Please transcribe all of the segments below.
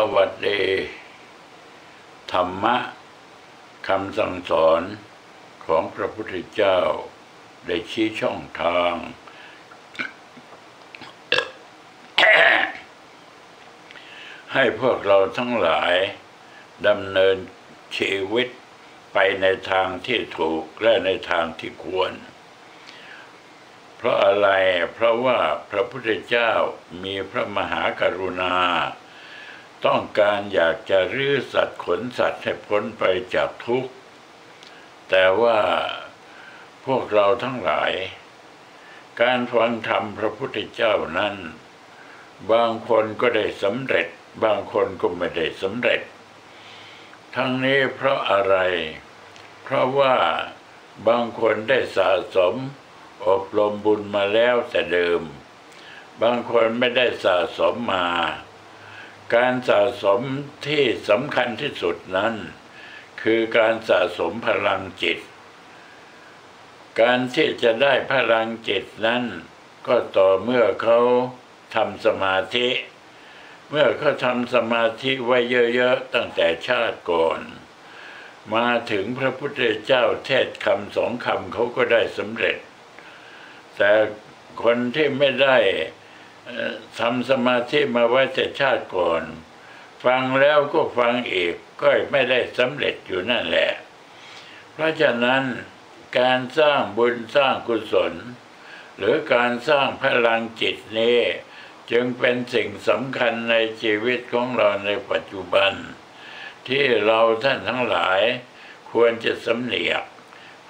สวัสดี ธรรมะคำสั่งสอนของพระพุทธเจ้า ได้ชี้ช่องทาง ให้พวกเราทั้งหลายดำเนินชีวิตไปในทางที่ถูกและในทางที่ควร เพราะอะไรเพราะว่าพระพุทธเจ้ามีพระมหากรุณา ต้องการอยากจะรื้อสัตว์ขนสัตว์ให้พ้นไปจากทุกข์ แต่ว่าพวกเราทั้งหลาย การฟังธรรมพระพุทธเจ้านั้น บางคนก็ได้สำเร็จ บางคนก็ไม่ได้สำเร็จ ทั้งนี้เพราะอะไร เพราะว่าบางคนได้สะสมอบรมบุญมาแล้วแต่เดิม บางคนไม่ได้สะสมมา การสะสมที่สำคัญที่สุดนั้น คือการสะสมพลังจิต การที่จะได้พลังจิตนั้น ก็ต่อเมื่อเขาทำสมาธิ เมื่อเขาทำสมาธิไว้เยอะๆตั้งแต่ชาติก่อน มาถึงพระพุทธเจ้าเทศคำสองคำเขาก็ได้สำเร็จ แต่คนที่ไม่ได้ ทำสมาธิมาไว้แต่ชาติก่อน ฟังแล้วก็ฟังอีกก็ไม่ได้สำเร็จอยู่นั่นแหละ เพราะฉะนั้นการสร้างบุญสร้างกุศล หรือการสร้างพลังจิตนี้ จึงเป็นสิ่งสำคัญในชีวิตของเราในปัจจุบัน ที่เราท่านทั้งหลาย ควรจะสำเนียก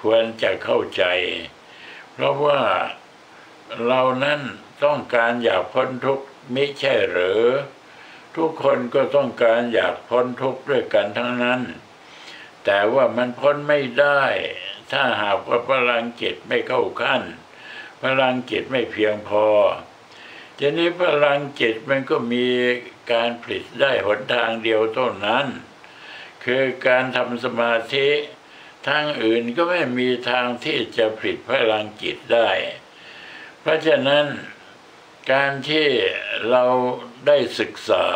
ควรจะเข้าใจ เพราะว่าเรานั้น ต้องการอยากพ้นทุกข์มิใช่หรือ ทุกคนก็ต้องการอยากพ้นทุกข์ด้วยกันทั้งนั้น แต่ว่ามันพ้นไม่ได้ ถ้าหากว่าพลังจิตไม่เข้าขั้น พลังจิตไม่เพียงพอทีนี้พลังจิตมันก็มีการผลิตได้หนทางเดียวเท่านั้น คือการทำสมาธิทางอื่นก็ไม่มีทางที่จะผลิตพลังจิตได้ เพราะฉะนั้น การที่เราได้ศึกษา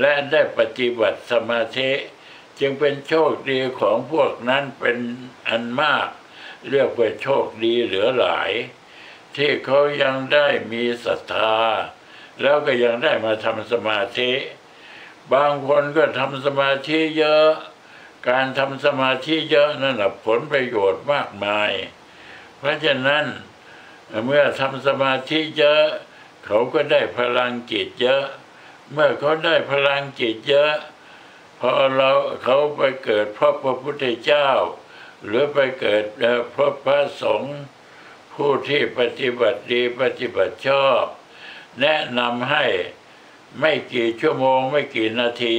และได้ปฏิบัติสมาธิจึงเป็นโชคดีของพวกนั้นเป็นอันมาก เรียกว่าโชคดีเหลือหลาย ที่เขายังได้มีศรัทธา แล้วก็ยังได้มาทำสมาธิ บางคนก็ทำสมาธิเยอะ การทำสมาธิเยอะนั่นแหะผลประโยชน์มากมาย เพราะฉะนั้นเมื่อทำสมาธิเยอะ เขาก็ได้พลังจิตเยอะ เมื่อเขาได้พลังจิตเยอะพอเราเขาไปเกิดพบพระพุทธเจ้า หรือไปเกิดเอ่อพบพระสงฆ์ผู้ที่ปฏิบัติดีปฏิบัติชอบ แนะนำให้ไม่กี่ชั่วโมงไม่กี่นาที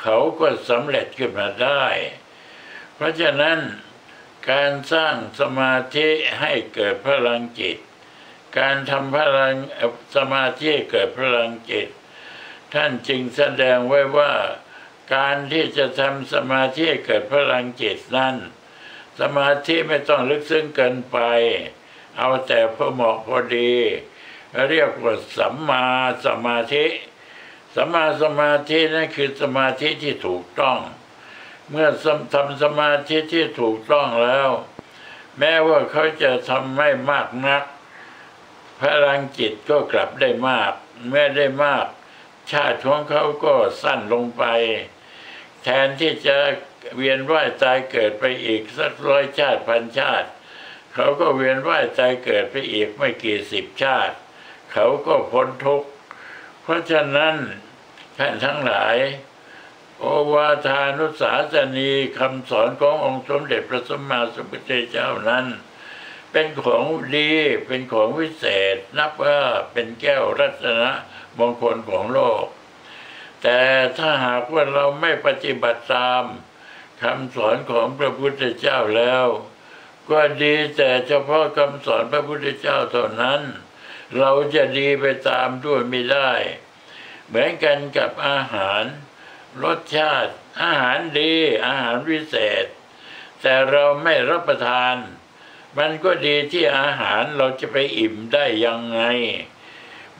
เขาก็สำเร็จขึ้นมาได้ เพราะฉะนั้นการสร้างสมาธิให้เกิดพลังจิต การทำพลังสมาธิเกิดพลังจิต ท่านจึงแสดงไว้ว่า การที่จะทำสมาธิเกิดพลังจิตนั้น สมาธิไม่ต้องลึกซึ้งเกินไป เอาแต่พอเหมาะพอดี เรียกว่าสัมมาสมาธิสัมมาสมาธินั่นคือสมาธิที่ถูกต้อง เมื่อทำสมาธิที่ถูกต้องแล้ว แม้ว่าเขาจะทำไม่มากนัก พลังจิตก็กลับได้มาก เมื่อได้มาก ชาติของเขาก็สั้นลงไป แทนที่จะเวียนว่ายตายเกิดไปอีกสักร้อยชาติพันชาติ เขาก็เวียนว่ายตายเกิดไปอีกไม่กี่สิบชาติ เขาก็พ้นทุกข์เพราะฉะนั้นท่านทั้งหลาย โอวาทานุสาสนีคำสอนขององค์สมเด็จพระสัมมาสัมพุทธเจ้านั้น เป็นของดีเป็นของวิเศษ นับว่าเป็นแก้วรัตนะมงคลของโลก แต่ถ้าหากว่าเราไม่ปฏิบัติตามคำสอนของพระพุทธเจ้าแล้ว ก็ดีแต่เฉพาะคำสอนพระพุทธเจ้าเท่านั้น เราจะดีไปตามด้วยไม่ได้ เหมือนกันกับอาหาร รสชาติ อาหารดี อาหารวิเศษ แต่เราไม่รับประทาน มันก็ดีที่อาหารเราจะไปอิ่มได้ยังไง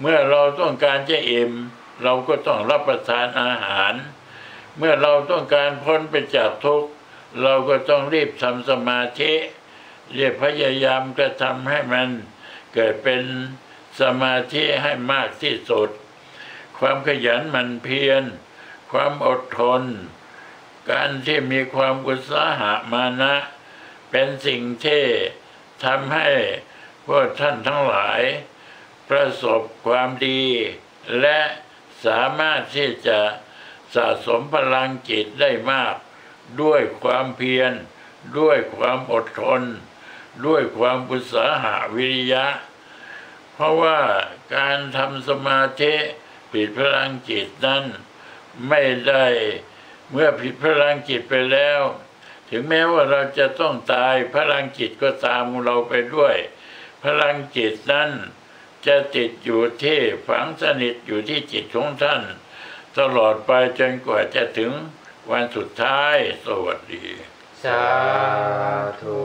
เมื่อเราต้องการจะอิ่ม เราก็ต้องรับประทานอาหาร เมื่อเราต้องการพ้นไปจากทุกข์ เราก็ต้องรีบทำสมาธิเรียพยายามกระทำให้มันเกิดเป็นสมาธิให้มากที่สุด ความขยันหมันเพียร ความอดทน การที่มีความอุตสาหะมานะ เป็นสิ่งที่ ทำให้พวกท่านทั้งหลาย ประสบความดี และสามารถที่จะสะสมพลังจิตได้มาก ด้วยความเพียร ด้วยความอดทน ด้วยความอุตสาหะวิริยะ เพราะว่าการทำสมาธิปิดพลังจิตนั้น ไม่ได้เมื่อผิดพลังจิตไปแล้ว ถึงแม้ว่าเราจะต้องตายพลังจิตก็ตามเราไปด้วย พลังจิตนั้นจะติดอยู่ที่ฝังสนิทอยู่ที่จิตของท่าน ตลอดไปจนกว่าจะถึงวันสุดท้ายสวัสดี สาธุ